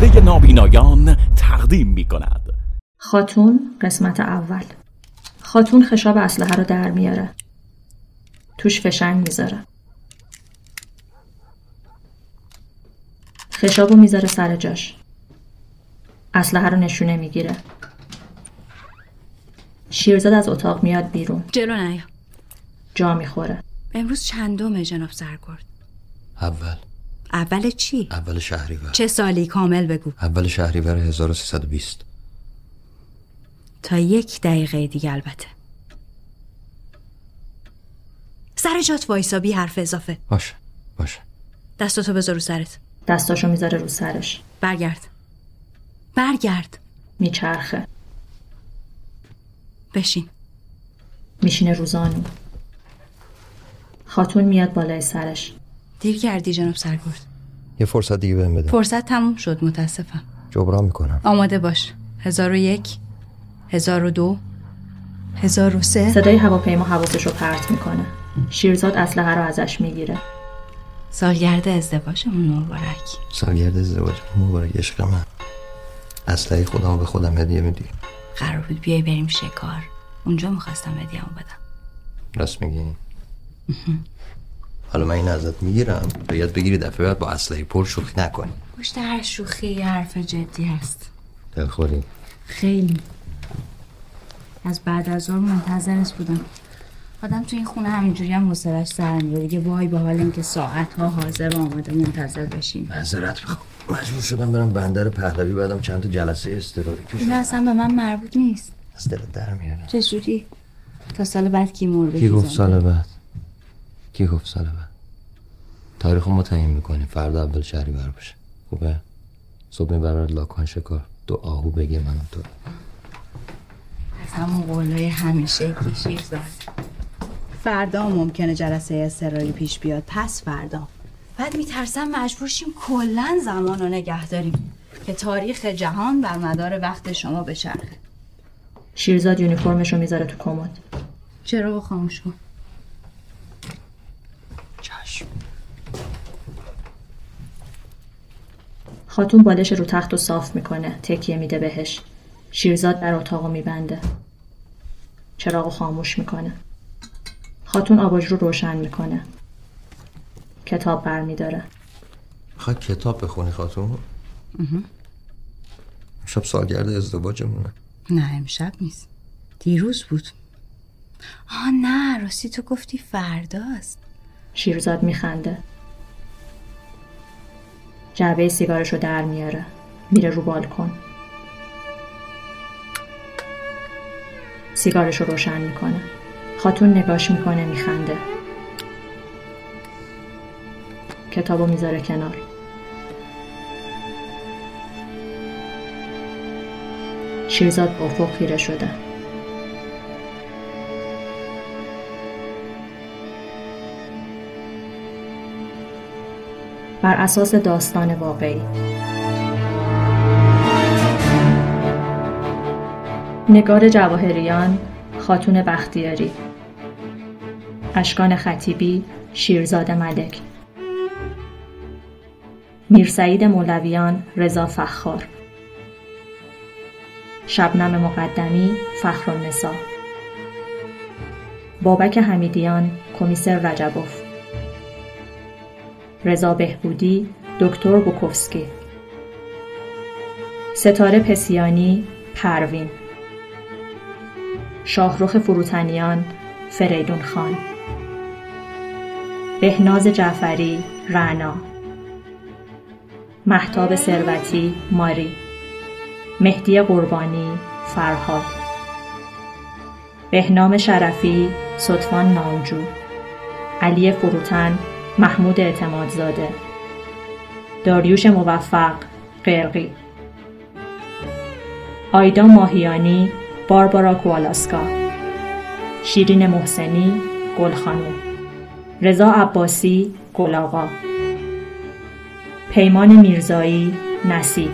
پرده نابینایان تقدیم می کند خاتون قسمت اول. خاتون خشاب اسلحه رو در میاره. توش فشنگ می‌ذاره. خشابو می‌ذاره سر جاش. اسلحه رو نشونه می‌گیره. شیرزاد از اتاق میاد بیرون. جلو نیا. جا می‌خوره. امروز چندمه جناب سرگرد اول. اول چی؟ اول شهریور. چه سالی؟ کامل بگو. اول شهریور 1320 تا یک دقیقه دیگه البته. سر جات وایسا بی حرف اضافه. باشه باشه. دستاتو بذار رو سرت. دستاشو می‌ذاره رو سرش. برگرد. برگرد. میچرخه. بشین. میشینه روزانو خاتون میاد بالای سرش. دیر کردی جناب سرگرد. یه فرصت دیگه بهم بده. فرصت تموم شد متاسفم. جبران می‌کنم. آماده باش. هزار و یک هزار و دو هزار و سه. صدای هواپیما حواسش رو پرت می‌کنه. شیرزاد اسلحه رو ازش می‌گیره. سالگرد ازدواجمون مبارک. سالگرد ازدواج مبارک. عشق من. اسلحه خودم به خودم هدیه میدی. قرار بود بیای بریم شکار. اونجا می‌خواستم هدیه‌مو بدم. راست میگی. حالا من این ازت می‌گیرم. یاد بگیری دفعه بعد با اسلحه پر شوخی نکنی. پشت هر شوخی یه حرف جدی هست. دلخوری. خیلی. از بعد از ظهر منتظرت بودم. آدم تو این خونه همینجوری هم حوصلش سر میره دیگه وای با حال اینکه ساعت ها حاضر آماده منتظر بشیم. معذرت می‌خوام. مجبور شدم برم بندر پهلوی بعدم چند تا جلسه اضطراری این کشم اصلا به من مربوط نیست. از دلت در میارم چجوری؟ تا سال بعد کی مرده کی گفت سال بعد؟ کی گفت سال بعد؟ تاریخ رو تعیین می‌کنی فردا اول شهری بر باشه. خوبه؟ صبح می‌برد لاکان شکار. دو آهو بگه منم تو. از همون قولای همیشه شیر زاد فردا ممکنه جلسه اضطراری پیش بیاد. پس فردا. بعد میترسم مجبور شیم کلا زمان رو نگه داریم. که تاریخ جهان بر مدار وقت شما بچرخه. شیرزاد یونیفرمش رو می‌ذاره تو کمد. چرا؟ خاموش کن چشم خاتون بالش رو تخت و صاف می‌کنه. تکیه میده بهش. شیرزاد در اتاق رو میبنده. چراغ رو خاموش می‌کنه. خاتون آباج رو روشن می‌کنه. کتاب برمیداره. می‌خوای کتاب بخونی خاتون؟ شب سالگرد ازدواجمونه. نه امشب نیست. دیروز بود. آه نه راستی تو گفتی فرداست. شیرزاد میخنده. جعبه سیگارش رو در میاره. میره رو بالکن. سیگارش رو روشن می‌کنه. خاتون نگاش می‌کنه میخنده. کتابو می‌ذاره کنار. شیرزاد افق خیره شده. بر اساس داستان واقعی. نگار جواهریان خاتون بختیاری. اشکان خطیبی شیرزاد ملک. میرسعید مولویان رضا فخار. شبنم مقدمی فخر النساء بابک حمیدیان کمیسر رجبوف. رضا بهبودی دکتر بوکوفسکی. ستاره پسیانی پروین. شاهرخ فروتنیان فریدون خان. بهناز جعفری رعنا. محتاب ثروتی ماری. مهدی قربانی فرهاد. بهنام شرفی صدفان نامجو. علی فروتن محمود اعتمادزاده. داریوش موفق قرقی. آیدا ماهیانی باربارا کوالاسکا. شیرین محسنی گلخانو. رضا عباسی گلاغا. پیمان میرزایی نصیب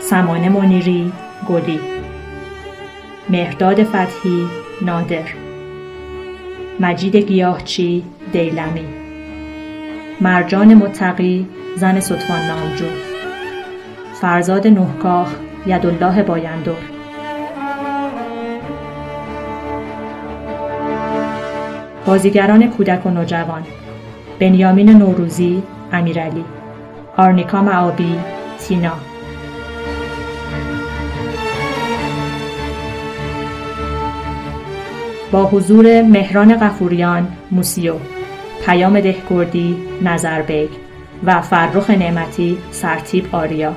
سمانه منیری گلی. مهرداد فتحی نادر. مجید گیاهچی دیلمی. مرجان متقی زن صدفان نامجو. فرزاد نهکاخ یدالله بایندور بازیگران کودک و نوجوان بنیامین نوروزی امیرعلی. آرنیکا معابی تینا. با حضور مهران قفوریان موسیو. پیام دهکردی نظربیگ و فرخ نعمتی سرتیب آریا.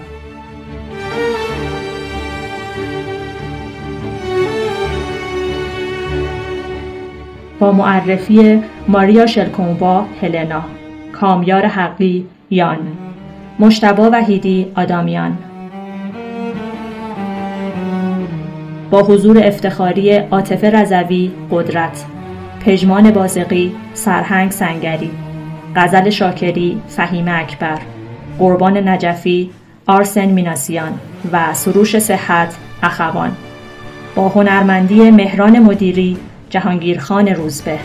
با معرفی ماریا شلکونوا هلنا. کامیار حقی یان. مشتبا وحیدی آدامیان. با حضور افتخاری عاطفه رضوی قدرت. پژمان بازقی سرهنگ سنگری غزل شاکری فهیم اکبر قربان نجفی آرسن میناسیان و سروش صحت اخوان. با هنرمندی مهران مدیری جهانگیرخان روزبه.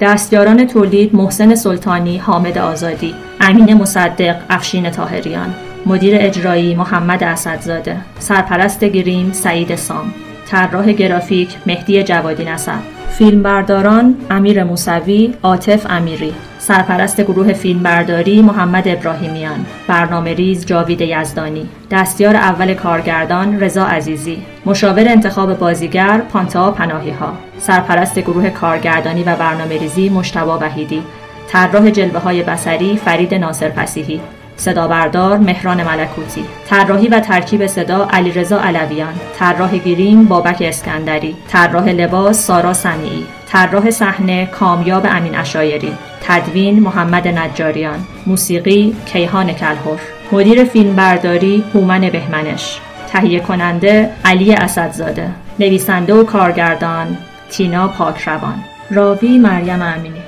دستیاران تولید محسن سلطانی حامد آزادی امین مصدق افشین تاهریان مدیر اجرایی محمد اسدزاده. سرپرست گریم سعید سام. طراح گرافیک مهدی جوادی نسب فیلمبرداران امیر موسوی عاطف امیری. سرپرست گروه فیلمبرداری محمد ابراهیمیان. برنامه ریز جاوید یزدانی. دستیار اول کارگردان رضا عزیزی. مشاور انتخاب بازیگر پانتا پناهی ها سرپرست گروه کارگردانی و برنامه ریزی مشتبا وحیدی. طراح جلوه های بسری فرید ناصر پسیحی. صدا بردار مهران ملکوتی طراحی و ترکیب صدا علیرضا علویان طراح گریم بابک اسکندری طراح لباس سارا سمیعی طراح صحنه کامیاب امین اشایری تدوین محمد نجاریان موسیقی کیهان کلهر مدیر فیلمبرداری هومن بهمنش تهیه کننده علی اسدزاده نویسنده و کارگردان تینا پاکروان راوی مریم امینی.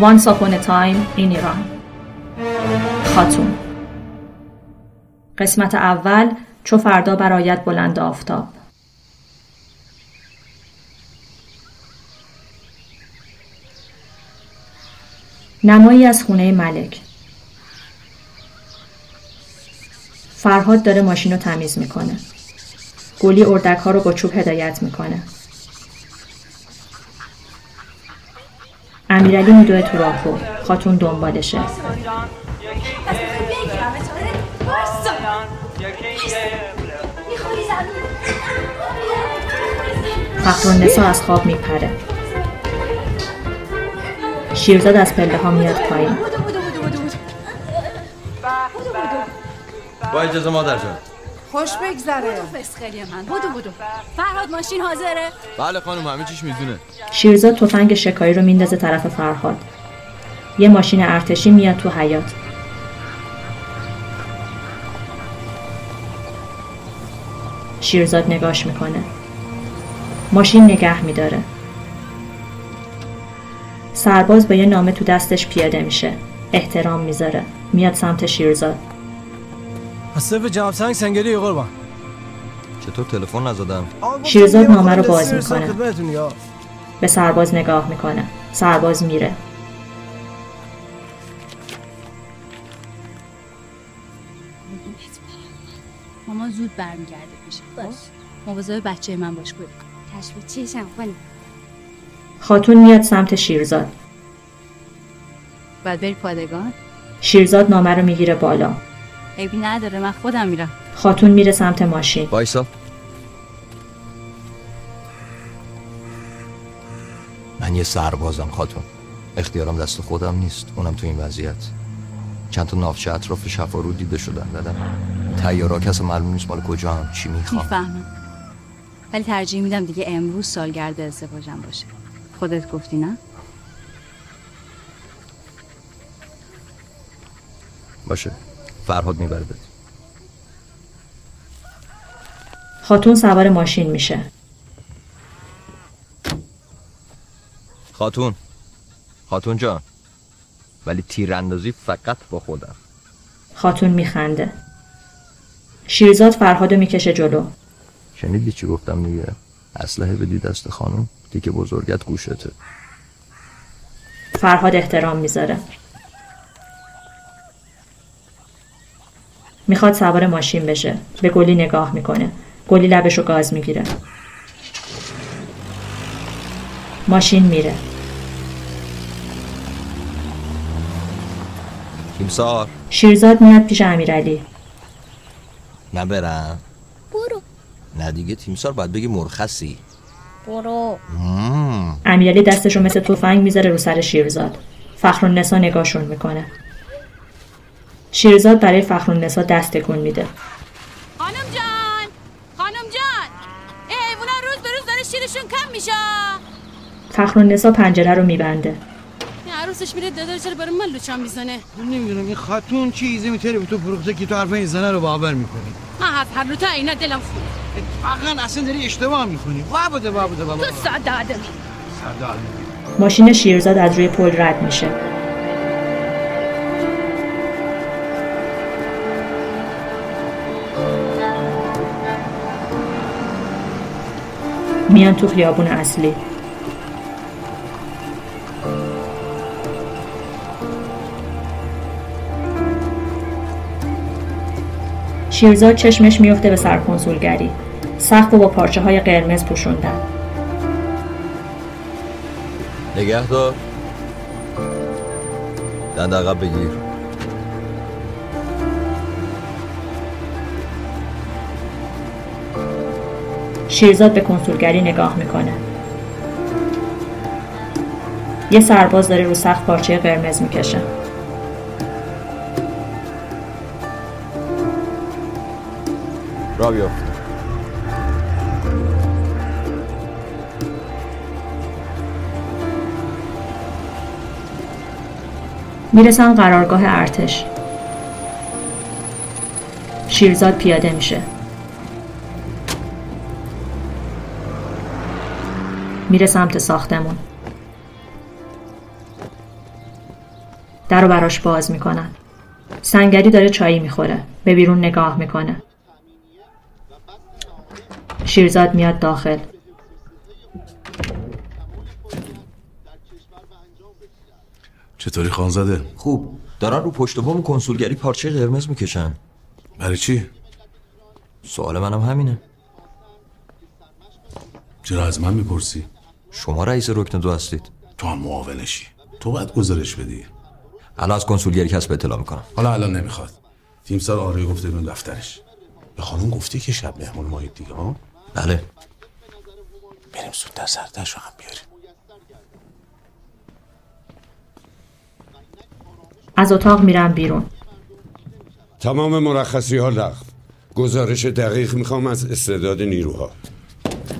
Once upon a time in Iran. خاتون. قسمت اول چو فردا برایت بلند آفتاب. نمایی از خونه ملک. فرهاد داره ماشین رو تمیز می‌کنه. گلی اردک ها رو با چوب هدایت می‌کنه. امیرعلی میدوه تو راهرو خاتون دنبالشه. فخر از خواب میپره. شیرزاد از پله ها میاد پایین. با اجازه مادر جان. خوش بگذره. بودو فسخری من. بودو بودو فرهاد ماشین حاضره. بله خانم همه چیش می‌دونه. شیرزاد تفنگ شکایی رو میندازه طرف فرهاد. یه ماشین ارتشی میاد تو حیات شیرزاد نگاش می‌کنه. ماشین نگه میداره. سرباز با یه نامه تو دستش پیاده میشه. احترام می‌ذاره. میاد سمت شیرزاد. صرف جواب سنگ سنگری قربان. چطور تلفن نزدم؟ شیرزاد نامه رو باز می‌کنه. به سرباز نگاه می‌کنه. سرباز میره. مامان زود برمیگرده میشه باش. مواظب بچه من باش کنی تشویق چیشم خاله خاتون میاد سمت شیرزاد. باید بری پادگان. شیرزاد نامه رو می‌گیره بالا. عیبی نداره من خودم میرم. خاتون میره سمت ماشین. وایسا. من یه سربازم خاتون. اختیارم دست خودم نیست. اونم تو این وضعیت. چند تا نافچه اطراف شفا رو دیده شدن دادم تیارا کس معلوم نیست مال کجا هم چی می‌خوام. می‌فهمم. ولی ترجیح میدم دیگه امروز سالگرد ازدواجم باشه. خودت گفتی نه؟ باشه. فرهاد می‌بره خاتون سوار ماشین میشه. خاتون. خاتون جان. ولی تیراندازی فقط با خودم. خاتون میخنده. شیرزاد فرهادو می‌کشه جلو. شنیدی چی گفتم دیگه؟ اسلحه بدی دست خانم دیگه بزرگت گوشته. فرهاد احترام می‌ذاره. می‌خواد سوار ماشین بشه. به گلی نگاه می‌کنه. گلی لبشو گاز می‌گیره. ماشین میره. تیمسار شیرزاد میاد پیش امیرعلی. من برم. برو. نه دیگه تیمسار باید بگی مرخصی. برو. امیرعلی دستشو مثل تفنگ می‌ذاره رو سر شیرزاد. فخرالنسا نگاهشون می‌کنه. شیرزاد برای فخرالنسا دست تکون میده. خانم جان! خانم جان! این حیوونا روز به روز داره شیرشون کم میشه. فخرالنسا پنجره رو میبنده. این عروسش میره دادر چرا برای من لوچان می‌زنه؟ من نمی‌دونم این خاتون چیزی میتره به تو فروخته که تو حرف این زنه رو باور می‌کنی. من از هر لوتا اینا دلم فروخت واقعا اصلا داری اشتباه می‌کنی. وا بوده وا بوده بابا تو ساده آدمی. سردار. ماشین شیرزاد از روی پل رد میشه. میان تو خیابون اصلی. شیرزاد چشمش میفته به سرکنسولگری سقف رو با پارچه های قرمز پوشوندن. نگه دار دند عقب بگیر. شیرزاد به کنسولگری نگاه می‌کنه. یه سرباز داره رو سقف پارچه قرمز می‌کشه. را بیافت. می‌رسن قرارگاه ارتش. شیرزاد پیاده میشه. میره سمت ساختمون. در رو براش باز می‌کنن. سنگری داره چایی می‌خوره. به بیرون نگاه می‌کنه. شیرزاد میاد داخل. چطوری خانزاده؟ خوب. دارن رو پشت بام کنسولگری پارچه قرمز می‌کشن. برای چی؟ سوال منم همینه. چرا از من می‌پرسی؟ شما رئیس رکن دو هستید. تو هم معاونشی تو باید گزارش بدی. الان از کنسولگری کسب اطلاع می‌کنم. حالا الان نمی‌خواد. تیمسار آره گفته بیرون دفترش. به خانم گفتی که شب مهمون مایید دیگه ها؟ بله. بریم زودتر سردش رو هم بیاریم. از اتاق میرم بیرون. تمام مرخصی ها لغو گزارش دقیق می‌خوام از استعداد نیروها.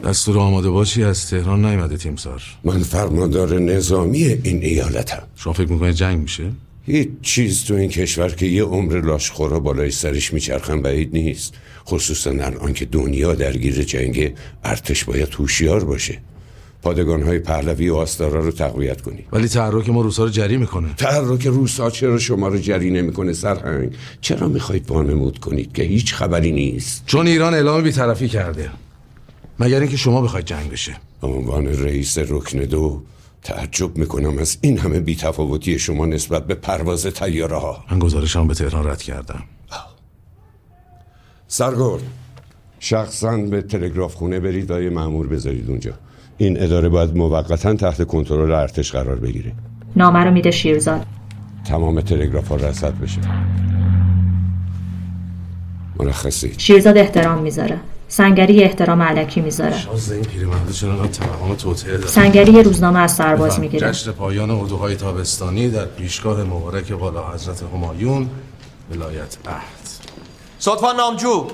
دستور آماده باشی از تهران نیومده تیمسار من فرماندار نظامی این ایالتم. شما فکر می‌کنید جنگ میشه؟ هیچ چیز تو این کشور که یه عمر لاشخورا بالای سرش میچرخن بعید نیست. خصوصا الان که دنیا درگیر جنگ ارتش باید هوشیار باشه. پادگان های پهلوی و آستارا رو تقویت کنید ولی تحرک ما روسا رو جری می‌کنه. تحرک روسا چرا شما رو جری نمی‌کنه سرهنگ؟ چرا می‌خواید وانمود کنید که هیچ خبری نیست؟ چون ایران اعلام بیطرفی کرده. مگر اینکه شما بخواید جنگ بشه. به عنوان رئیس رکن دو تعجب می‌کنم از این همه بیتفاوتی شما نسبت به پرواز تیاره ها. من گزارشم به تهران رد کردم. سرگرد شخصا به تلگراف خونه برید و یه مأمور بذارید اونجا. این اداره باید موقتا تحت کنترل ارتش قرار بگیره. نامه رو میده شیرزاد. تمام تلگراف ها رصد بشه. مرخصی شیرزاد احترام می‌ذاره. سنگری احترام علکی می‌ذاره. شازده این پیرمرده چرا انقدر توهم توطئه داره؟ سنگری یه روزنامه از سرباز می‌گیره. جشن پایان اردوهای تابستانی در پیشگاه مبارک والا حضرت همایون ولایت عهد. صدفا نامجو.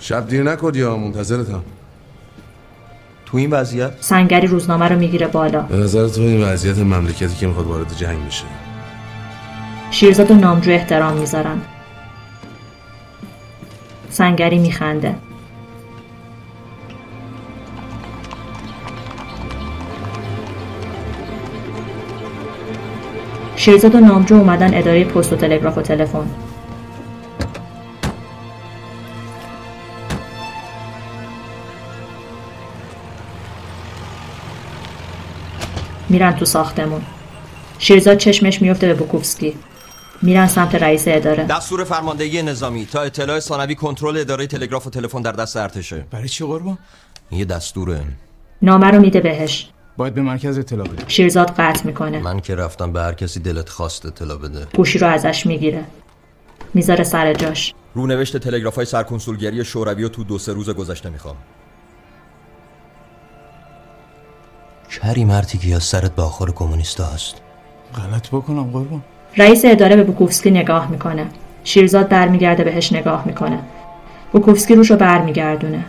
شب دیر نکن یا منتظرتم؟ تو این وضعیت؟ سنگری روزنامه رو می‌گیره بالا. به نظر تو این وضعیت مملکتی که می‌خواد وارد جنگ بشه. شیرزاد و نامجو احترام می‌ذارن. سنگری میخنده. شیرزاد و نامجو اومدن اداره پست و تلگراف و تلفن. میرن تو ساختمون. شیرزاد چشمش میفته به بوکوفسکی. میرن سمت رئیس اداره. دستور فرماندهی نظامی تا اطلاع ثانوی کنترل اداره تلگراف و تلفن در دست ارتشه. برای چی قربان یه دستوره. نامه رو میده بهش. باید به مرکز اطلاع بده. شیرزاد قطع می‌کنه. من که رفتم به هر کسی دلت خواست اطلاع بده. گوشی رو ازش می‌گیره. می‌ذاره سر جاش. رونوشت تلگراف های سرکنسولگری شوروی رو تو دو سه روز گذشته می‌خوام. کری مرتی که از سرت به آخر کمونیستا هست. غلط بکنم قربان رئیس اداره به بوکوفسکی نگاه می‌کنه. شیرزاد برمیگرده بهش نگاه می‌کنه. بوکوفسکی روشو برمیگردونه.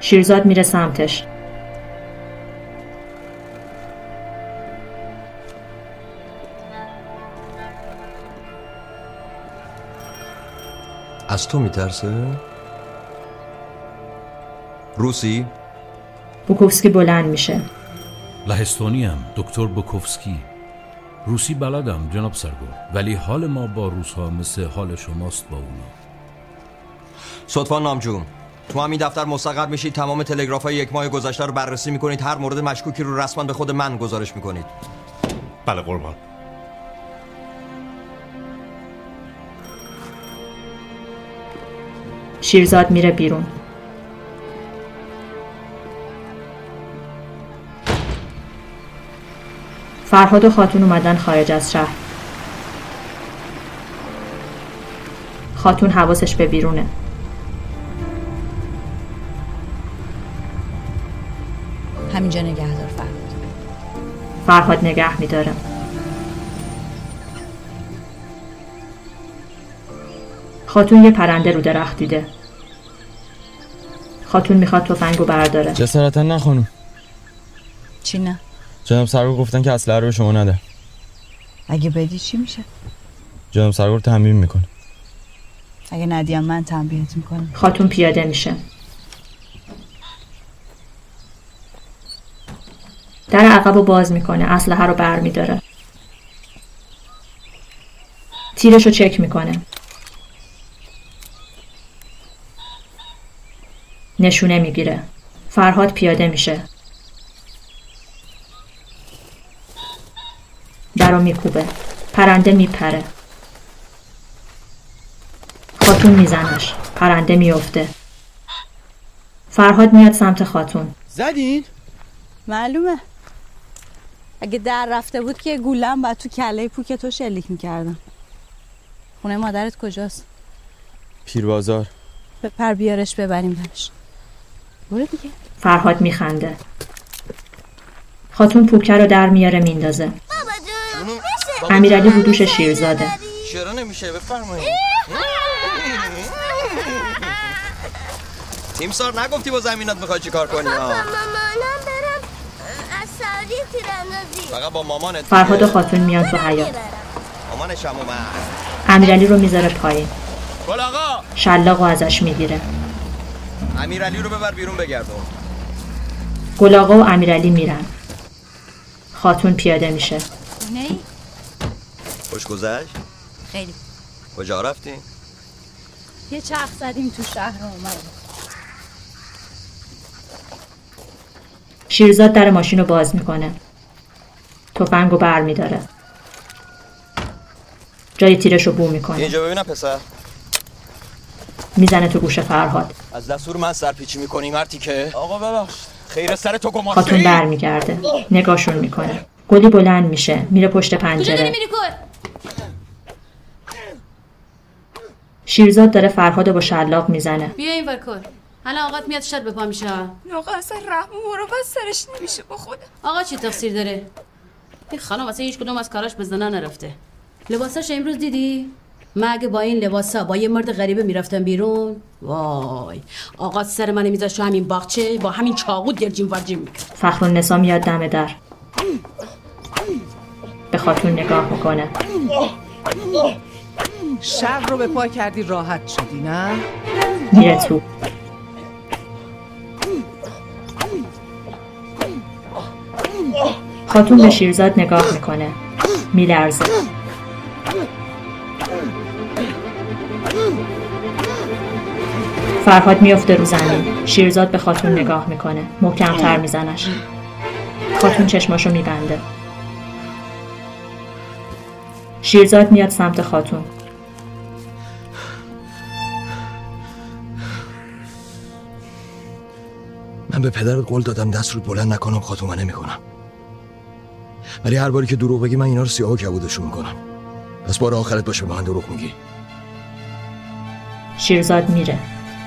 شیرزاد میره سمتش. از تو میترسه؟ روسی؟ بوکوفسکی بلند میشه. لهستانی هم دکتر بوکوفسکی. روسی بلدم جناب سرگور ولی حال ما با روس ها مثل حال شماست با اونا. صدفان نامجو. تو همین دفتر مستقر میشید تمام تلگراف های یک ماه گذشته رو بررسی می‌کنید هر مورد مشکوکی رو رسما به خود من گزارش می‌کنید. بله قربان. شیرزاد میره بیرون. فرهاد و خاتون اومدن خارج از شهر. خاتون حواسش به بیرونه. همینجا نگهدار فرهاد. فرهاد نگه میداره. خاتون یه پرنده رو درخت دیده. خاتون می‌خواد تفنگو برداره. جسارتا نه خانم؟ چی نه؟ جناب سرگور گفتن که اسلحه رو به شما نده. اگه بدی چی میشه؟ جناب سرگور تنبیه می‌کنه. اگه ندیم من تنبیهت می‌کنم. خاتون پیاده میشه. در عقب رو باز می‌کنه. اسلحه رو بر میداره. تیرش رو چک می‌کنه. نشونه می‌گیره. فرهاد پیاده میشه. در رو میکوبه. پرنده میپره. خاتون میزنش. پرنده میفته فرهاد میاد سمت خاتون. زدین؟ معلومه. اگه در رفته بود که گولم بعد تو کله پوک تو شلیک می‌کردم. خونه مادرت کجاست؟ پیر بازار بپر بیارش ببریم بهش برو دیگه. فرهاد میخنده. خاتون پوکه رو در میاره میندازه. امیرعلی رو دوش شیرزاده. چرا نمیشه؟ بفرمایید. تیمسار نگفتی با زمینات می‌خوای چی کار کنی ها مامانم برم از سعودی تیراندازی فقط با مامانت فرهاد و خاتون میان تو حیات مامانش هم اومد. امیرعلی رو می‌ذاره پایین. گل آقا. شلاق ازش می‌گیره. امیرعلی رو ببر بیرون بگردون. گلاغا و امیرعلی میرن. خاتون پیاده میشه. نه خوش گذشت؟ خیلی. کجا رفتین یه چرخ زدیم تو شهر اومد. شیرزاد در ماشین رو باز می‌کنه. تفنگ رو بر میداره. جای تیرش رو بو می‌کنه. اینجا ببینم پسر. می‌زنه تو گوش فرهاد. از دستور من سرپیچی می‌کنی مرتی که؟ آقا ببخش. خیر سر تو گمان خاتون بر میگرده. نگاهشون می‌کنه. گلی بلند میشه. میره پشت پنجره. شیرزاد داره فرهاد رو با شلاق می‌زنه. بیا این کن حالا آقات میاد شد به پا میشه. آقا اصلا رحم و سرش نمیشه با خودم آقا چی تقصیر داره؟ این خانم واسه هیچ کدوم از کاراش به زنا نرفته. لباساش امروز دیدی؟ من اگه با این لباسا با یه مرد غریبه می‌رفتم بیرون. وای آقا سر من میذاشت همین باغچه با همین چاقو درجیم ورجیم می‌کرد. فخر النسا میاد دم در. به خاتون نگاه می‌کنه شر رو به پا کردی راحت شدی نه؟ میره تو. خاتون به شیرزاد نگاه می‌کنه. میلرزه. فرهاد میفته رو زمین. شیرزاد به خاتون نگاه می‌کنه. محکمتر میزنش. خاتون چشماشو میبنده. شیرزاد میاد سمت خاتون. من به پدرت قول دادم دست رو بلند نکنم خاتومه نمی‌کنم. ولی هر باری که دروغ بگی من اینا رو سیاه و کبودشون می‌کنم. پس بار آخرت باشه به من دروغ میگی. شیرزاد میره.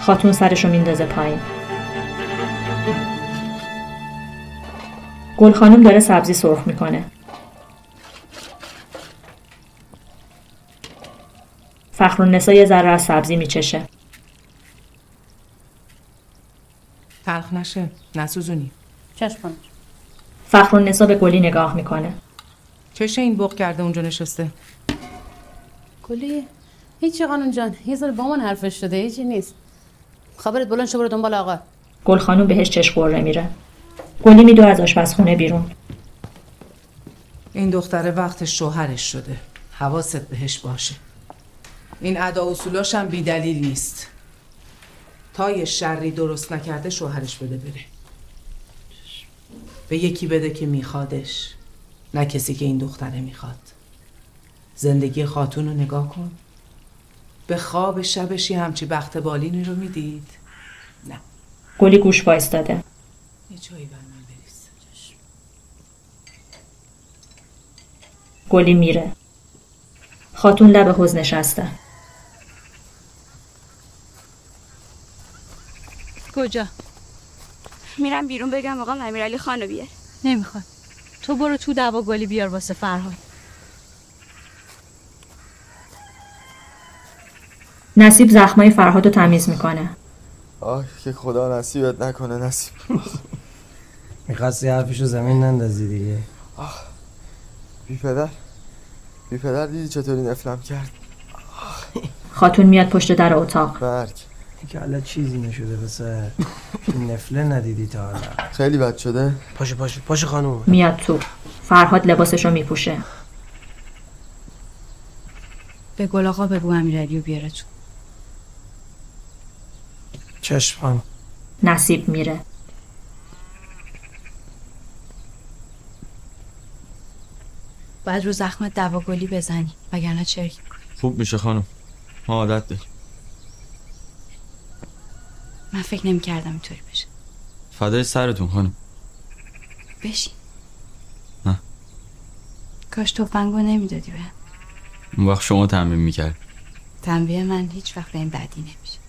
خاتون سرشو میندازه پایین. گل خانم داره سبزی سرخ می‌کنه. فخرالنسا یه ذره از سبزی میچشه. تلخ نشه. نسوزونی. چشم فخرالنسا به گلی نگاه می‌کنه. چشه این بغ کرده اونجا نشسته. کلی هیچی قانون جان. یه ذره با من حرفش شده هیچی نیست. خبرت بلند شو برو دنبال آقا. گل خانم بهش چش قره میره. گلی میدو از آشپزخونه بیرون. این دختره وقت شوهرش شده. حواست بهش باشه. این ادا اصولاش هم بی دلیل نیست. تا یه شری درست نکرده شوهرش بده بره. به یکی بده که میخوادش نه کسی که این دختره می‌خواد. زندگی خاتون رو نگاه کن. به خواب شبش یه همچی بخت بالینی رو می‌دید. نه. گلی گوش وایستاده. یه جایی بر من بریز. گلی میره. خاتون لب حوز نشسته. کجا؟ میرم بیرون بگم آقا امیرعلی خانو بیار. نمی‌خواد تو برو تو دوا گلی بیار واسه فرهاد. نصیب زخمای فرهاد رو تمیز می‌کنه. آه که خدا نصیبت نکنه نصیب. می‌خواستی حرفشو زمین نندازی دیگه. بی پدر. بی پدر دیدی چطوری نفلم کرد؟ خاتون میاد پشت در اتاق. برگ که حالا چیزی نشده پسر این نفله ندیدی تا حالا. خیلی بد شده. پاشو پاشو پاشو خانوم. میاد تو. فرهاد لباسش رو میپوشه. به گل آقا بگو امیرعلی رو بیاره تو. چشم خانم نصیب میره. بعد رو زخم دوا گلی بزنی وگرنه چرک. خوب میشه خانم ما عادت داریم. من فکر نمی کردم اینطوری بشه. فدای سرتون خانم. بشین. نه. کاش تفنگو نمی‌دادی به اون وقت شما تمرین می‌کرد. تنبیه من هیچ وقت به این بدی نمیشه.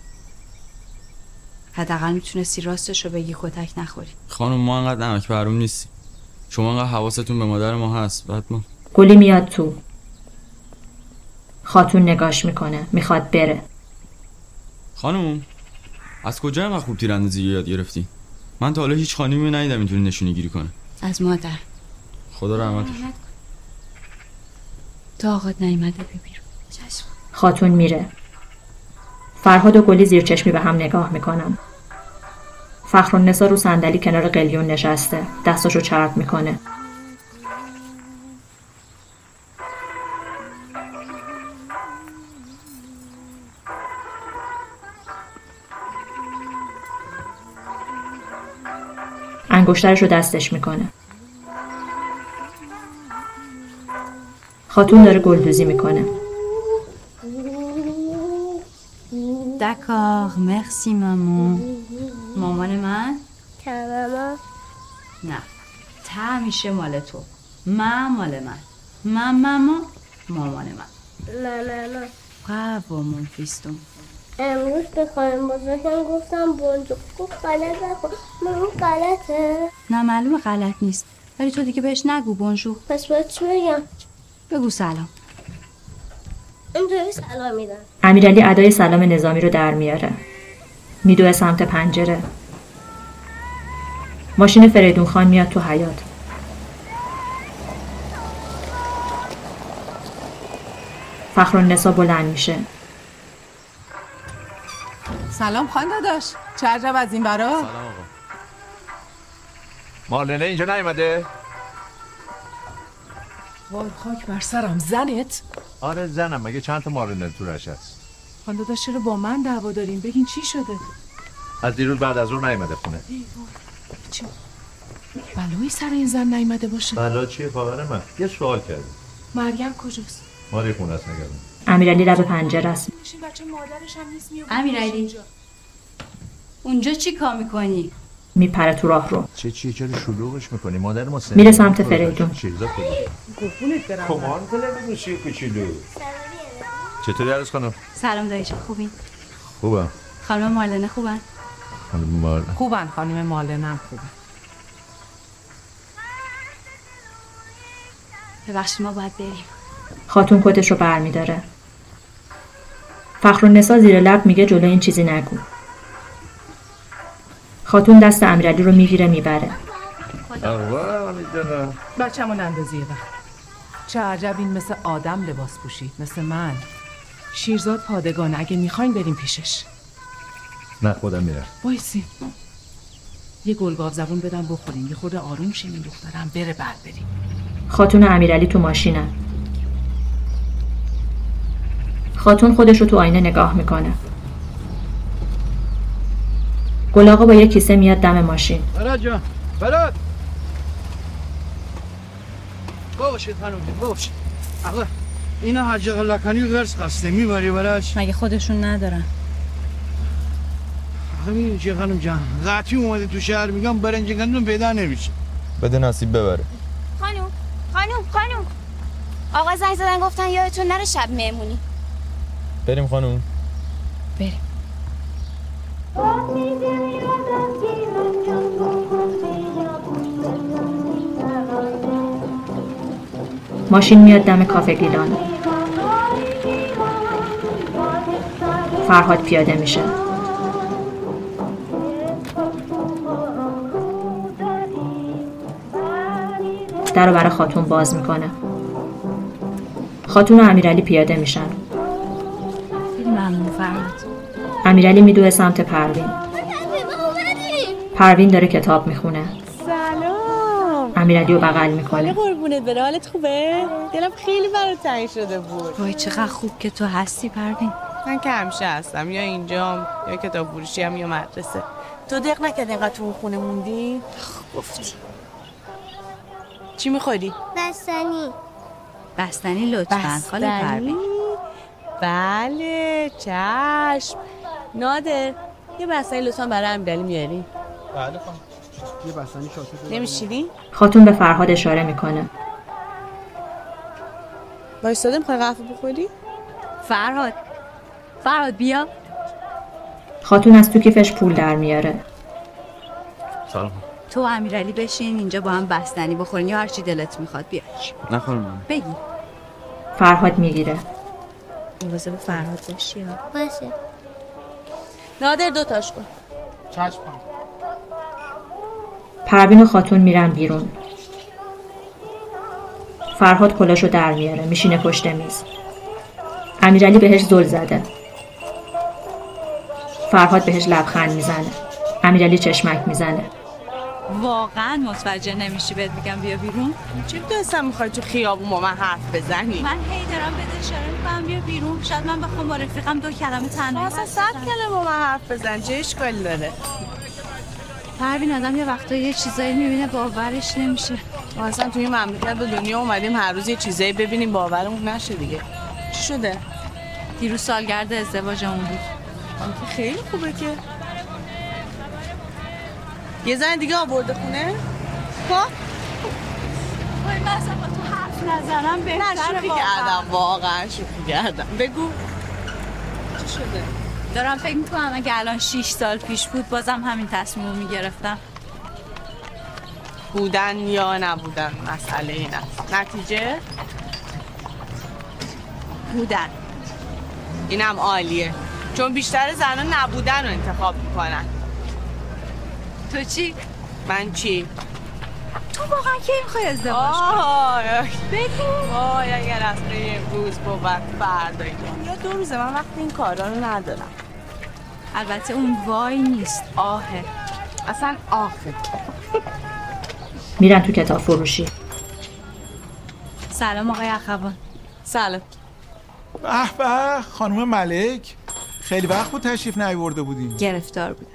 حداقل می‌تونستی راستش رو بگی کتک نخوری. خانم ما انقدر نمک بروم نیستیم. شما انقدر حواستون به مادر ما هست بعد ما. گلی میاد تو. خاتون نگاش می‌کنه. می‌خواد بره. خانم. از کجا اینقدر خوب تیراندازی یاد گرفتی؟ من تا حالا هیچ خانمی رو ندیدم اینجوری نشونی گیری کنه. از مادر. خدا رحمتش. تو آقاد نیمده ببیرون چشم. خاتون میره. فرهاد و گلی زیر چشمی به هم نگاه می‌کنن. فخرالنسا رو صندلی کنار قلیون نشسته. دستاشو چرب می‌کنه. انگشترش رو دستش می‌کنه. خاتون داره گلدوزی می‌کنه. دکار مرسی مامون مامان من؟ تماما نه تا میشه مال تو. من مال من. من ماما مامان من. نه نه نه برافو مون فیستون. امروز به خانم بزرگم گفتم بونجو گفت غلط نکن. من غلطه. نه معلومه غلط نیست. ولی تو دیگه بهش نگو بونجو پس باید چی بگم؟ بگو سلام. اینطوری سلام میدن امیرعلی ادای سلام نظامی رو در میاره. میدوه سمت پنجره. ماشین فریدون خان میاد تو حیات فخرالنسا بلند میشه. سلام خان داداش. چه عجب از این برا. سلام آقا. مارلنه اینجا نیومده؟ وای خاک بر سرم زنت؟ آره زنم مگه چند تا مارلنه تو رش هست؟ خان داداش چرا با من دعوا داریم؟ بگین چی شده؟ از دیروز بعد از اون نیومده خونه. بلایی سر این زن نیامده باشه؟ بلا چیه؟ خواهر من. یه سوال کردی مریم کجاست؟ ماری خونه است نگردم امیرعلی لب پنجره است. هم امیرعلی. اونجا. چی کار می‌کنی؟ میپره تو راه رو چه چیه چرا شلوغش می‌کنی؟ مادر ما میره سمت فریدون. کمان گوشی کوچولو؟ چطوری عروس خانم؟ سلام دایجا خوبین خوبم. خانم مارلنه خوبن؟ خانم مال خوبن خانم مالنم خوبن ببخشید ما باید بریم. خاتون کتش رو برمیداره. فخرالنسا زیر لب میگه جلو این چیزی نگو. خاتون دست امیرعلی رو می‌گیره می‌بره. آقا می‌دونم بچه‌مون اندازی وقت. چه عجب این مثل آدم لباس پوشید مثل من. شیرزاد پادگان اگه می‌خواین بریم پیشش. نه خودم میرم. وایسی. یه گلگاو زبون بدم بخوریم. یه خورده آروم شیم این دخترم بره بعد بریم. خاتون امیرعلی تو ماشینن خاتون خودش رو تو آینه نگاه می‌کنه. گلاغا با یه کیسه میاد دم ماشین. برات جان برات باباشید خانم باباشید آقا اینا حاج لکنی غرس قصده می‌بری براش؟ مگه خودشون ندارن؟ همین چه خانم جان قطعی اومده تو شهر میگم برنج گندم پیدا نمیشه. بده نصیب ببره. خانوم خانوم خانوم آقا زنگ زدن گفتن یادتون نره شب مهمونی بریم خانم بریم. ماشین میاد دم کافه گیلان فرهاد پیاده میشه. در رو برای خاتون باز می‌کنه. خاتون و امیرعلی پیاده میشن. امیرعلی میدوه سمت پروین. پروین داره کتاب می‌خونه. سلام. امیرعلی رو بغل می‌کنه. قربونت بره حالت خوبه؟ دلم خیلی برات تنگ شده بود. وای چقدر خوب که تو هستی پروین. من که همیشه هستم. یا اینجام یا کتاب فروشی هم یا مدرسه. تو دق نکرد اینقدر تو خونه موندی؟ گفتی. چی می‌خوری؟ بستنی. بستنی لطفا. خاله پروین. بله چشم. نادر یه بستنی لطفا برای امیرعلی میاری؟ بله خانم. یه بستنی نمیشینی خاتون به فرهاد اشاره می‌کنه. وایستاده می‌خوای قهوه بخوری؟ فرهاد. فرهاد بیا. خاتون از تو کیفش پول در میاره. سلام. تو و امیرعلی بشین اینجا با هم بستنی بخورین. یا هر چی دلت می‌خواد بیا. نه خانم. بگی. فرهاد می‌گیره. مواظب فرهاد باشی. باشه. نادر دو تاش کن. چشم پروین و خاتون میرن بیرون. فرهاد کلاشو در میاره میشینه پشت میز. امیرعلی بهش زل زده. فرهاد بهش لبخند می‌زنه. امیرعلی چشمک می‌زنه. واقعا متوجه نمیشی بهت میگم بیا بیرون. چی دستم می‌خوای تو خیابون با من حرف بزنی؟ من هی دارم بهت اشاره می‌کنم بیا بیرون. شاید من بخوام با رفیقم دو کلمه تنهایی اصلا صد. کلمه با من حرف بزن چه اشکالی داره؟ پروین آدم یه وقتا یه چیزایی می‌بینه باورش نمیشه. ما اصلا توی این مملکت به دنیا اومدیم هر روز یه چیزایی ببینیم باورمون نشه دیگه. چی شده؟ دیروز سالگرد ازدواجمون بود. خیلی خوبه که. یه زن دیگه آورده خونه. خب. وای من اصلا با تو حرف نزنم نه بهتره شوخی واقعا. کردم واقعا شوخی کردم. بگو. چی شده؟ دارم فکر می‌کنم اگه الان 6 سال پیش بود بازم همین تصمیم رو می‌گرفتم. بودن یا نبودن مسئله این است. نتیجه؟ بودن. اینم عالیه. چون بیشتر زنان نبودن رو انتخاب می‌کنن. تو چی؟ من چی؟ تو واقعا کی می‌خوای ازدواج آه بگو. وای اگر از امروز بود فردا یا دو روزه من وقت این کارا رو ندارم. البته اون وای نیست. آهه. اصلا آخه میرن تو کتاب فروشی. سلام آقای اخوان. سلام. به به خانم ملک. خیلی وقت بود تشریف نیورده بودیم گرفتار بودم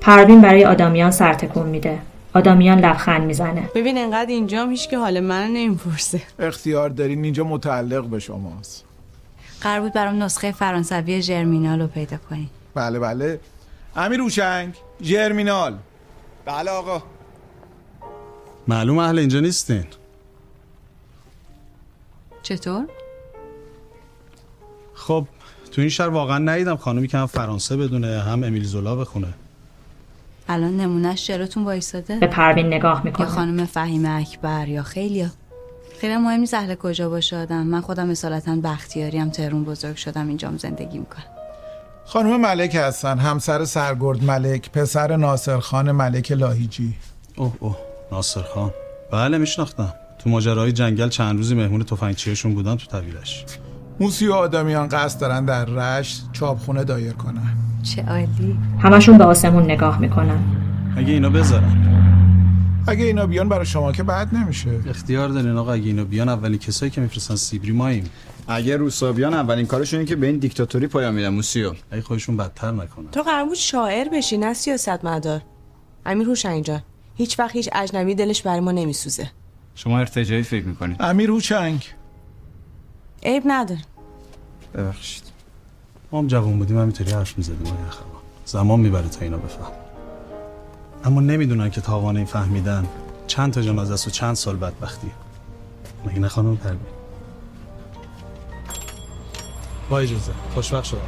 پروین برای آدامیان سرتکون میده. آدامیان لبخند می‌زنه. ببین انقدر اینجا هم هیچ که حال من نمی‌پرسه. اختیار دارین اینجا متعلق به شماست. قرار بود برام نسخه فرانسوی ژرمینال رو پیدا کنی. بله بله. امیر اوشنگ جرمینال. بله آقا. معلوم اهل اینجا نیستین. چطور؟ خب تو این شهر واقعا ندیدم خانومی که هم فرانسه بدونه هم امیل زولا بخونه. الان نمونهش جلوتون وایساده؟ به پروین نگاه می‌کنه. یا خانم فهیم اکبر یا خیلی خیلی مهم نیست اهل کجا باشه آدم. من خودم اصالتا بختیاری هم تهرون بزرگ شدم اینجام زندگی می‌کنم. خانم ملک هستن. همسر سرگرد ملک پسر ناصر خان ملک لاهیجی. اوه اوه. ناصر خان. بله میشناختم. تو ماجراهای جنگل چند روزی مهمون تفنگچیشون بودن تو طویلش موسی و آدمیان قصد دارن در رشت چاپخونه دایر کنن. چه عالی. همشون به آسمون نگاه می‌کنن. اگه اینا بذارن. اگه اینا بیان برای شما که بد نمیشه. اختیار دارین آقا اگه اینا بیان اولین کسایی که میفرستن سیبری ماییم. اگه روسا بیان اولین کارشون اینه که به این دیکتاتوری پایان میدن موسیو. اگه خودشون بدتر نکنن. تو قرار بود شاعر بشی نه سیاست مدار امیر هوشنگ جان هیچ وقت هیچ اجنبی دلش برای ما نمیسوزه. شما ارتجاعی فکر می‌کنید. امیر هوشنگ. عیب نداره. ببخشید. ما هم جوان بودیم همینطوری حرف می‌زدیم. آقای اخوان زمان می‌بره تا اینا بفهم اما نمی‌دونن که تاوان این فهمیدن چند تا جنازه است و چند سال بدبختی. مگه نه خانم پروین؟ با اجازه. خوشوقت شدم.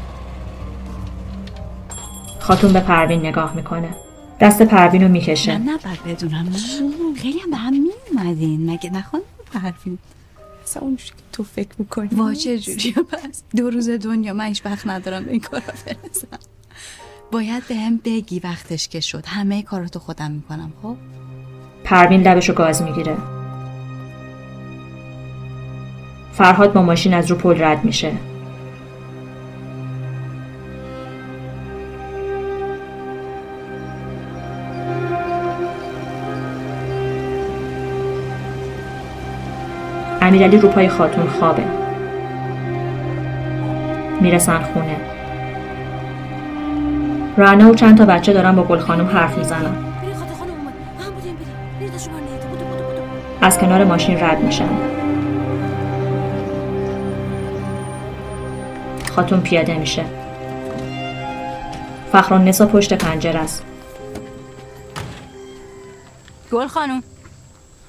خاتون به پروین نگاه می‌کنه. دست پروین رو می‌کشه. من نباید بدونم نه. خیلی هم به هم میومدین مگه نخوان پروین؟ اصلا اونجوری که تو فکر می‌کنی؟ واجه جوری پس دو روز دنیا من هیچ وقت ندارم به این کارا برسم باید به هم بگی وقتش که شد. همه کاراتو خودم می‌کنم خب؟ پروین لبشو گاز می‌گیره. فرهاد با ماشین از رو پل رد میشه. امیرعلی رو پای خاتون خوابه. می‌رسن خونه. رانا و چند تا بچه دارن با گل خانم حرف می‌زنن. از کنار ماشین رد میشن. خاتون پیاده میشه. فخران نسا پشت پنجره است. گل خانم.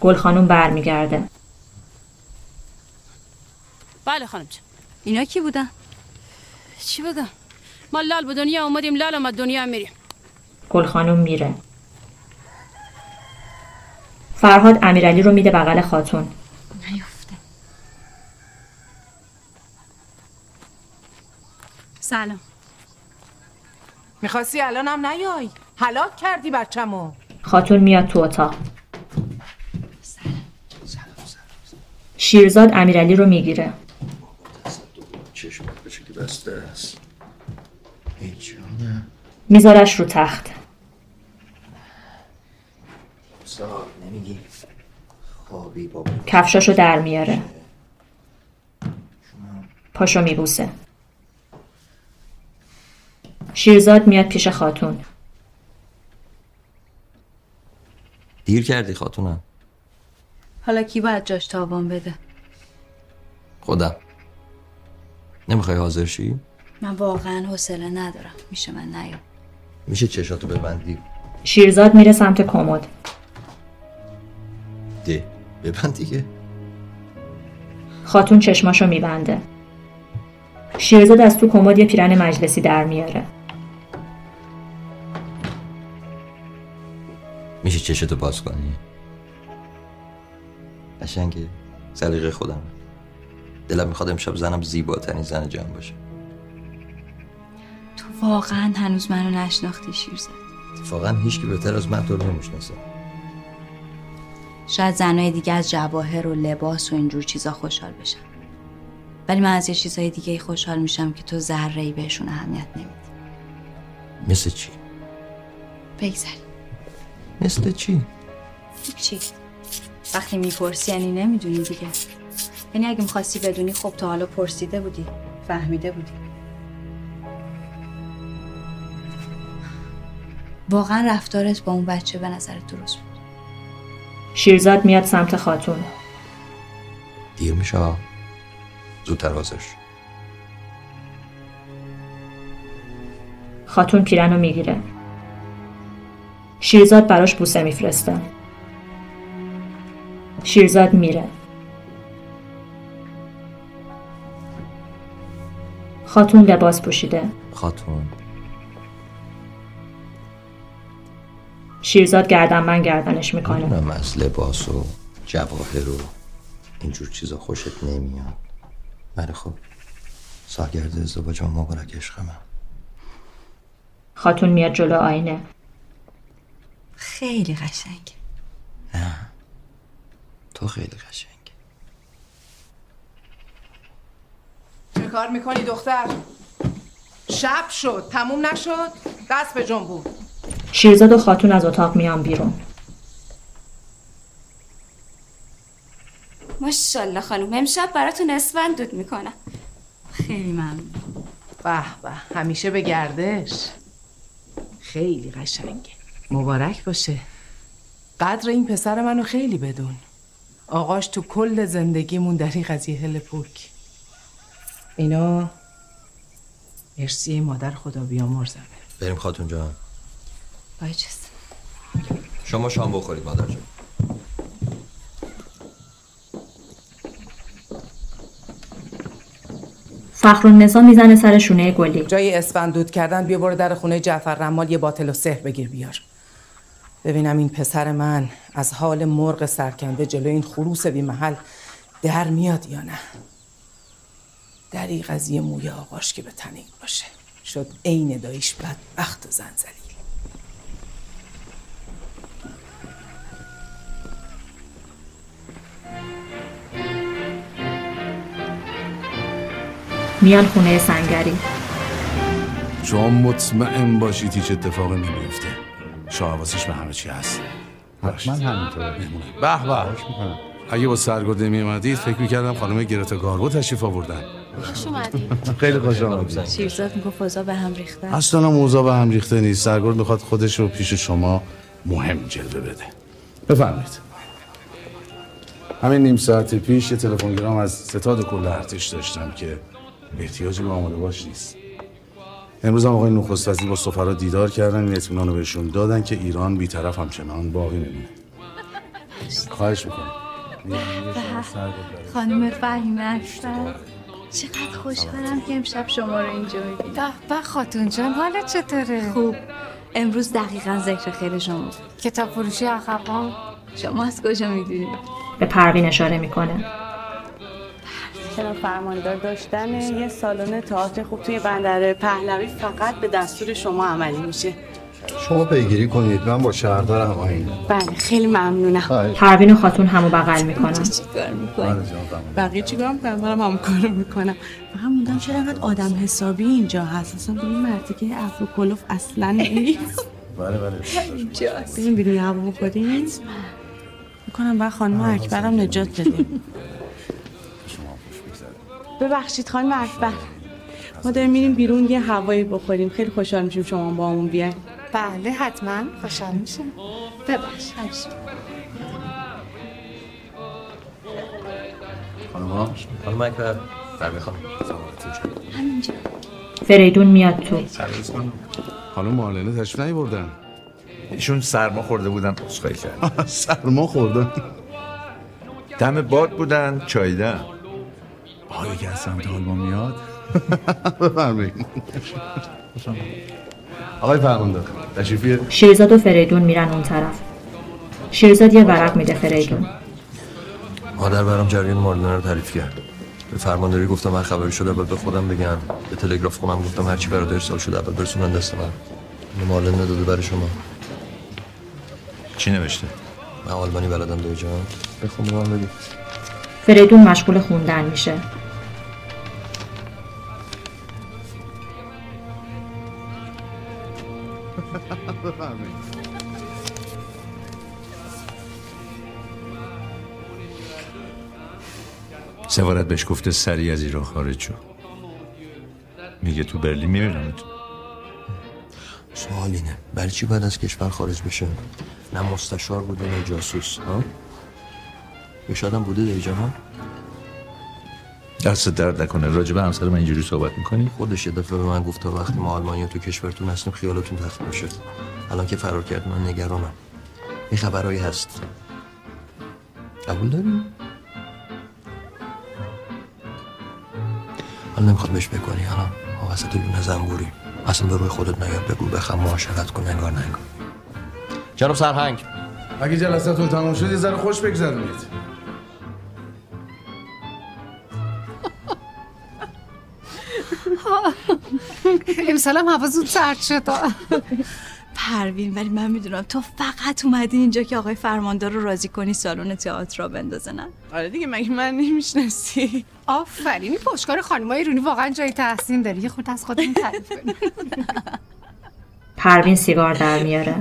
گل خانم برمیگرده. بله خانم جان. اینا کی بودن؟ چی بگم؟ ما لال به دنیا اومدیم لال هم دنیا میریم. گل خانم میره. فرهاد امیرعلی رو میده بغل خاتون. نیفته. سلام. می‌خواستی الانم نیای؟ حلاک کردی بچه‌مو. خاتون میاد تو اتاق. شیرزاد امیرعلی رو می‌گیره. که بسته است میذارش رو تخت. سال نمیگی؟ خوابی بابا. کفشاشو در میاره. پاشو میبوسه. شیرزاد میاد پیش خاتون. دیر کردی خاتونم. حالا کی باید جاش تاوان بده؟ خودم. نمی‌خوای حاضر شی؟ من واقعا حوصله ندارم. میشه من نیام. میشه چشاتو ببندی. شیرزاد میره سمت کمد. ده ببند دیگه. خاتون چشماشو میبنده. شیرزاد از تو کمد یه پیرن مجلسی در میاره. میشه چشتو باز کنی؟ قشنگه. سلیقه خودم. دلم می‌خواد امشب زنم زیباترین زن جهان باشه. تو واقعا هنوز منو نشناختی شیرزاد. اتفاقا هیچ که بهتر از من تو رو نمی‌شناسه. شاید زنای دیگه از جواهر و لباس و اینجور چیزا خوشحال بشن. ولی من از یه چیزهای دیگه خوشحال میشم که تو ذره ای بهشون اهمیت نمیدی. مثل چی؟ بگذاری مثل چی؟ چی؟ وقتی می‌پرسی یعنی نمی‌دونی دیگه. یعنی اگه می‌خواستی بدونی خب تا حالا پرسیده بودی فهمیده بودی. واقعا رفتارت با اون بچه به نظر درست بود. شیرزاد میاد سمت خاتون. دیر میشه. زودتر حاضر شو. خاتون پیرن رو می‌گیره. شیرزاد براش بوسه میفرسته. شیرزاد میره. خاتون لباس پوشیده. خاتون. شیرزاد گردن گردنش می‌کنه. می‌دونم از لباس و جواهر و اینجور چیزا خوشت نمیاد. ولی خب. سالگرد ازدواج مبارک عشق من. خاتون میاد جلو آینه. خیلی قشنگ. نه. تو خیلی قشنگ. کار می‌کنی دختر؟ شب شد تموم نشد؟ دست به جنبون شیرزاد و خاتون از اتاق میان بیرون. ماشاءالله خانم امشب براتون اسفند دود می‌کنم. خیلی ممنون. به به همیشه به گردش. خیلی قشنگه. مبارک باشه. قدر این پسر منو خیلی بدون. آقاش تو کل زندگیمون در این قضیه هل پوک. اینا مرسی مادر خدا بیامرزمه. بریم خاتون جان. با اجازه شما شام بخورید مادر جان. فخر النظام می‌زنه سر شونه گلی. جای اسفند دود کردن بیا برو در خونه جعفر رمال یه باطل و سحر بگیر بیار. ببینم این پسر من از حال مرغ سرکنده جلو این خروس بی محل در میاد یا نه. در این قضیه موی آقاش که به تنین باشه. شد عین داییش بدبخت و زنزلی. میان خونه سنگری. شما مطمئن باشید هیچ اتفاقی نمیفته. شاه حواسش به همه چی هست. حتما همینطوره. به به. اگه با سرگرده میومدید فکر می‌کردم خانم گرتا گاربو تشریف آوردن. خوش اومدی. خیلی خوش آمدید شیرزاد می‌گفت اوضاع به هم ریخته. اصلا هم اوضاع به هم ریخته نیست. سرگرد می‌خواد خودش رو پیش شما مهم جلوه بده. بفرمایید. همین نیم ساعت پیش یه تلفنگرام از ستاد کل ارتش داشتم که احتیاجی به آماده باش نیست. امروز هم آقای نخست وزیر با سفرا دیدار کردن. این اطمینان رو بهشون دادن که ایران بیطرف همچنان باقی نمونه. خواهش می‌کنم. خانم فهیمه هستن. چقدر خوشحالم که امشب شما رو اینجا می‌بینم به خاتون جان حالت چطوره؟ خوب. امروز دقیقا ذکر خیر شما. بود. کتاب فروشی اخوان شما از کجا می‌دونید به پروین اشاره می‌کنه. چرا فرماندار داشتن یه سالن تئاتر خوب توی بندر پهلوی فقط به دستور شما عملی میشه؟ شما پیگیری کنید. من با شهردار هماهنگ بله خیلی ممنونم. پروین و خاتون همو بغل می‌کنن. بقیه چیکار می‌کنم دارم هم کارو می‌کنم. فقط موندم چرا انقدر آدم حسابی اینجا هست. اصلا به این مرتیکه افرو کلوف اصلا نیست. بله بله. بریم بیرون هوا بخوریم می‌کنم بعد خانم اکبرم نجات بدیم. ببخشید خانم اکبر. ما داریم میریم بیرون یه هوایی بخوریم. خیلی خوشحال میشیم شما با همون بیاین. بله حتما. خوشحال میشم. ببخش همیشه خانم خانم اکبر. برمی خانم. همینجا. فریدون میاد تو. خانم. معلنه تشریف نیوردن ایشون سرما خورده بودن عذرخواهی کردم سرما خوردن. دم باد بودن چاییدن. حالا که از سمت آلمان میاد. بفرمایید. آقای فرماندار تشریفیه شیرزاد و فریدون میرن اون طرف. شیرزاد یه ورق میده فریدون. مادر برام جریان مارلنا رو تعریف کرد. به فرمانداری گفتم هر خبری شده اول به خودم بگن به تلگراف خونم گفتم هرچی برات ارسال شده اول برسونن دست من. اینو مارلنا داده برای شما. چی نوشته؟ من آلمانی بلدم دو جان. بخون به من بگی فریدون مشغول خوندن میشه. سفارت بهش گفته سریع از ایران خارج شو. میگه تو برلین می‌بینم سوال اینه برای چی باید از کشور خارج بشه نه مستشار بوده نه جاسوس ها؟ یا شاید هم بوده دیجا ها؟ دست درد نکنه. راجب همسر من اینجوری صحبت می‌کنی؟ خودش یه دفعه به من گفت تا وقتی ما آلمانیا تو کشورتون هستیم خیالتون تخت میشه. الان که فرار کرد من نگرانم. این خبرهایی هست. قبول داری؟ حالا نمی‌خواد بهش بکنی الان ما وسط لونه زنبوری اصلا به روی خودت نیاد بگو بخم معاشرت کن انگار نه انگار جناب سرهنگ. اگه جلساتون تموم شد یه ذره خوش بگذرونید. هم هوا زود سرد شد. پروین ولی من می‌دونم تو فقط اومدی اینجا که آقای فرماندار رو راضی کنی سالن تئاتر را بندازه نه؟ آره دیگه مگه من نمی‌شناسی؟ آفرین این پشتکار خانمای رونی واقعا جای تحسین داری یه خود از خودمون تعریف کنی پروین سیگار در میاره.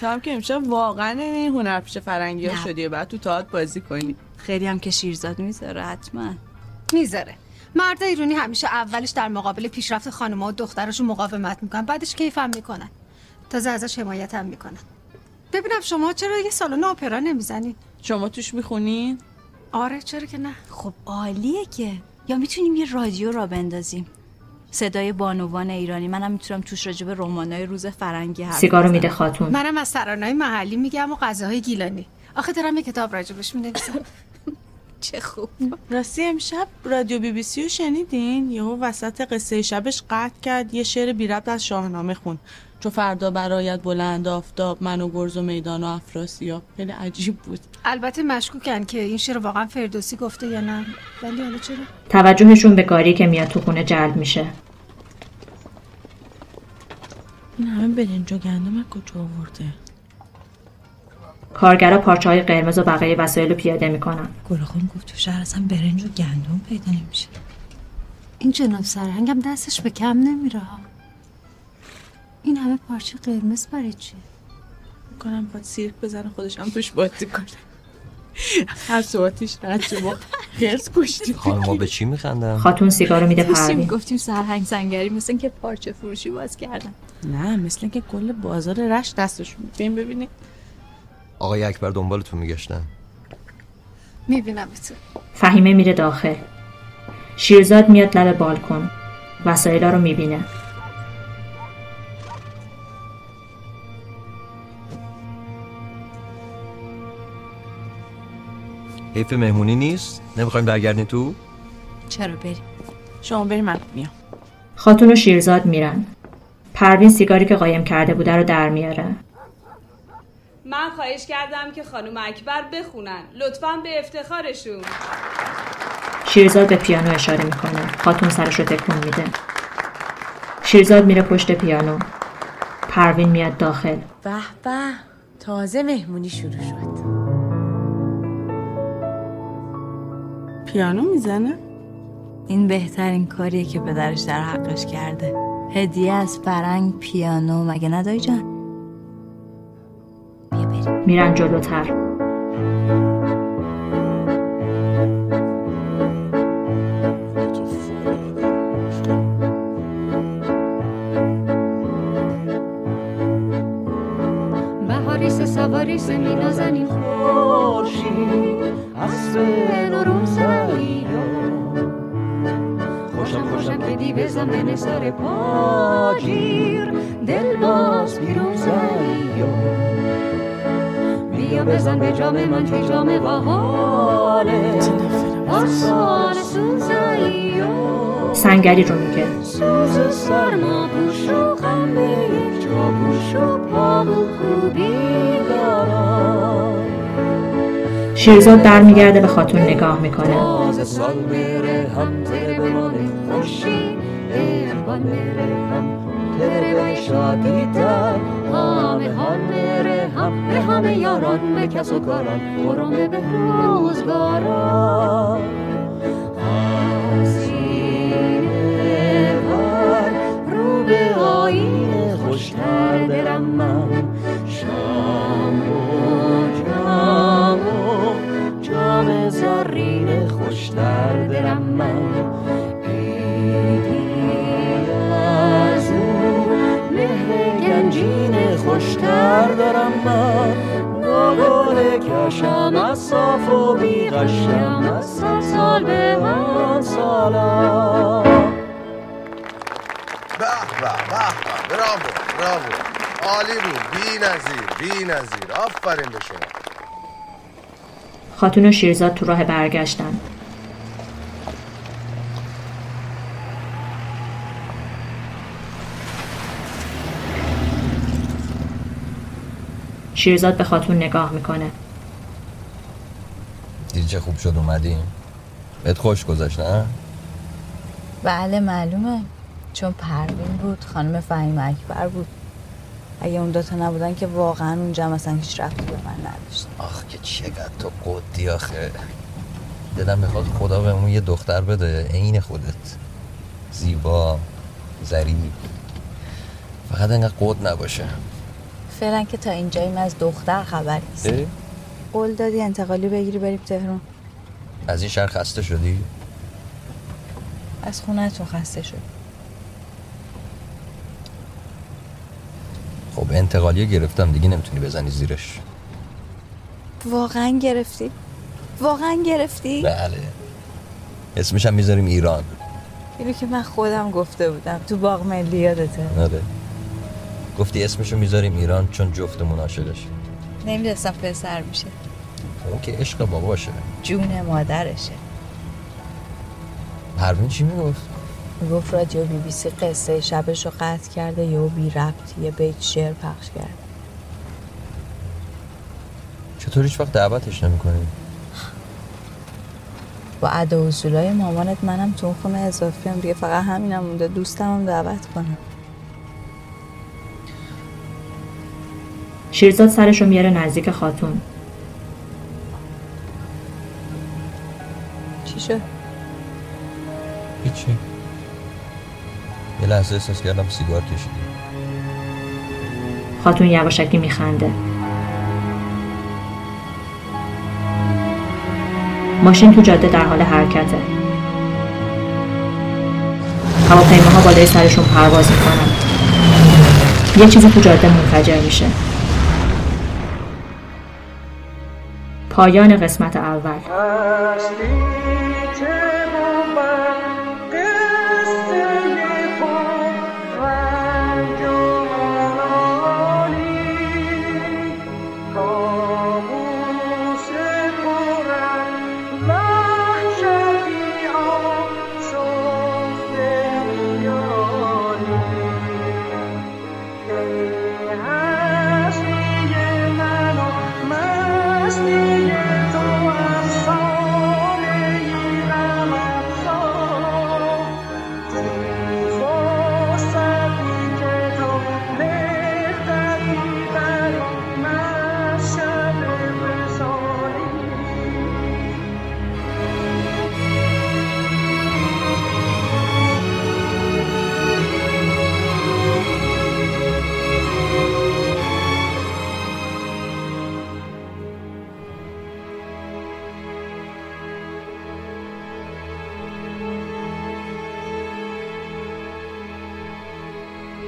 تو هم که امشب واقعا این هنرپیشه فرنگی ها نه. شدی و بعد تو تئاتر بازی کنی. خیلی هم که شیرزاد می‌ذاره حتما. می‌ذاره. مرد ایرونی همیشه اولش در مقابل پیشرفت خانم‌ها و دختراشون مقاومت می‌کنن بعدش کیفم می‌کنن. تازه ازش حمایت هم می‌کنن. ببینم شما چرا یه سالن اپرا نمی‌زنین شما توش می‌خونین آره چرا که نه. خب عالیه که. یا می‌تونیم یه رادیو را بندازیم. صدای بانوان ایرانی. منم می‌تونم توش راجب رمانای روز فرنگی حرف سیگارو. میده خاتون. منم از ترانه‌های محلی میگم و غذاهای گیلانی. آخه دارم یه کتاب راجبش می‌نویسم. چه خوب. راستی امشب رادیو بی بی سی رو شنیدین؟ یهو وسط قصه شبش قطع کرد یه شعر بی ربط از شاهنامه خون چو فردا برایت بلند آفتاب من و گرز و میدان و افراسیاب خیلی عجیب بود. البته مشکوکن که این شعر واقعا فردوسی گفته یا نه. ولی حالا چرا؟ توجهشون به گاری که میاد تو خونه جلب میشه. این همه برنج و گندم کجا آورده؟ کارگرا پارچه های قرمز و بقیه وسایل رو پیاده می‌کنن. گلخون گفت تو شهر اصلا برنج و گندم پیدا نمیشه. این جناب سرهنگم دستش به کم نمیره. این همه پارچه قرمز برای چی؟ کنم باید سیرک بزنه خودش هم توش بازی کنه. هر صحبتش رد شد ما خرس کشتیم خانم به چی میخندن؟ خاتون سیگارو میده پروین. گفتیم سرهنگ زنگری مثل که پارچه فروشی باز کردن. نه مثل که کل بازار رشت دستشون. ببین ببینی آقای اکبر دنبالتون میگشتن. می‌بینم تو فهیمه میره داخل. شیرزاد میاد لب بالکن. وسایلا رو می‌بینه. حیف مهمونی نیست؟ نمی‌خوایم برگردین تو؟ چرا بریم شما بریم من میام. خاتون و شیرزاد میرن. پروین سیگاری که قایم کرده بوده رو در میاره. من خواهش کردم که خانم اکبر بخونن. لطفا به افتخارشون. شیرزاد به پیانو اشاره می‌کنه. خاتون سرش رو تکون میده. شیرزاد میره پشت پیانو. پروین میاد داخل. به به تازه مهمونی شروع شد. پیانو می‌زنه؟ این بهترین کاریه که پدرش در حقش کرده. هدیه از فرنگ پیانو مگه نداری جان؟ میرن جلوتر. بهاریس سواریس می نازنین خورشید از نوروز خوشم خوشم که دی بزن سر پاگیر دل باز پیروز بیا بزن به جام من که جام بهاره آسان سوزایی سنگری رو میگه. سوز سرما پوش و غم به یک جا گوش و پا و خوبی دارم شیرزاد برمیگرده به خاتون نگاه می‌کنه. خوشی به همه میره هم به همه یاران به کس و کاران برم به روزگاران. آسینه بر رو به آینه خوشتر درم من. شام و جام و جام زرین خوشتر درم قشم از صاف و بی قشم از سال سال به هم سالا. به به به براو براو عالی بود. بی نظیر بی نظیر. آفرین به شما. خاتون و شیرزاد تو راه برگشتن. شیرزاد به خاتون نگاه می‌کنه. دیدی چه خوب شد اومدیم؟ بهت خوش گذشت نه؟ بله معلومه. چون پروین بود خانم فهیم اکبر بود. اگه اون دوتا نبودن که واقعا اونجا مثلا هیچ رفتی به من نداشت. آخ که چقدر تو قدی آخه. دلم می‌خواد خدا بهمون یه دختر بده. عین خودت. زیبا ظریف. فقط انقدر قد نباشه. فعلا که تا اینجاییم از دختر خبری نیست؟ قول دادی انتقالی بگیری بریم تهران. از این شهر خسته شدی؟ از خونهتون خسته شد خب انتقالی گرفتم دیگه نمی‌تونی بزنی زیرش. واقعا گرفتی؟ واقعا گرفتی؟ بله. اسمش هم می‌ذاریم ایران. اینو که من خودم گفته بودم تو باغ ملی یادته؟ آره. گفتی اسمشو می‌ذاریم ایران چون جفتمون عاشقش. نمی‌دونستم پسر میشه. اون که عشق باباشه. جون مادرشه. پروین چی می‌گفت؟ می‌گفت رادیو بی بی سی قصه شبش رو قطع کرده یهو بی ربط یه بیت شعر پخش کرد. چطور هیچ وقت دعوتش نمی‌کنی؟ با ادا و اصولای مامانت منم تو خونه اضافی هم دیگه فقط همینم مونده دوستم هم دعوت کنم. شیرزاد سرش رو میاره نزدیک خاتون. چی شد؟ هیچی. یه لحظه احساس کردم سیگار کشیدی. خاتون یواشکی میخنده. ماشین تو جاده در حال حرکته. هواپیماها بالای سرشون پرواز می‌کنن. یه چیزی تو جاده منفجر میشه. پایان قسمت اول.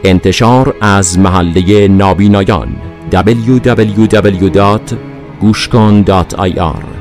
انتشار از محله نابینایان www.gushkon.ir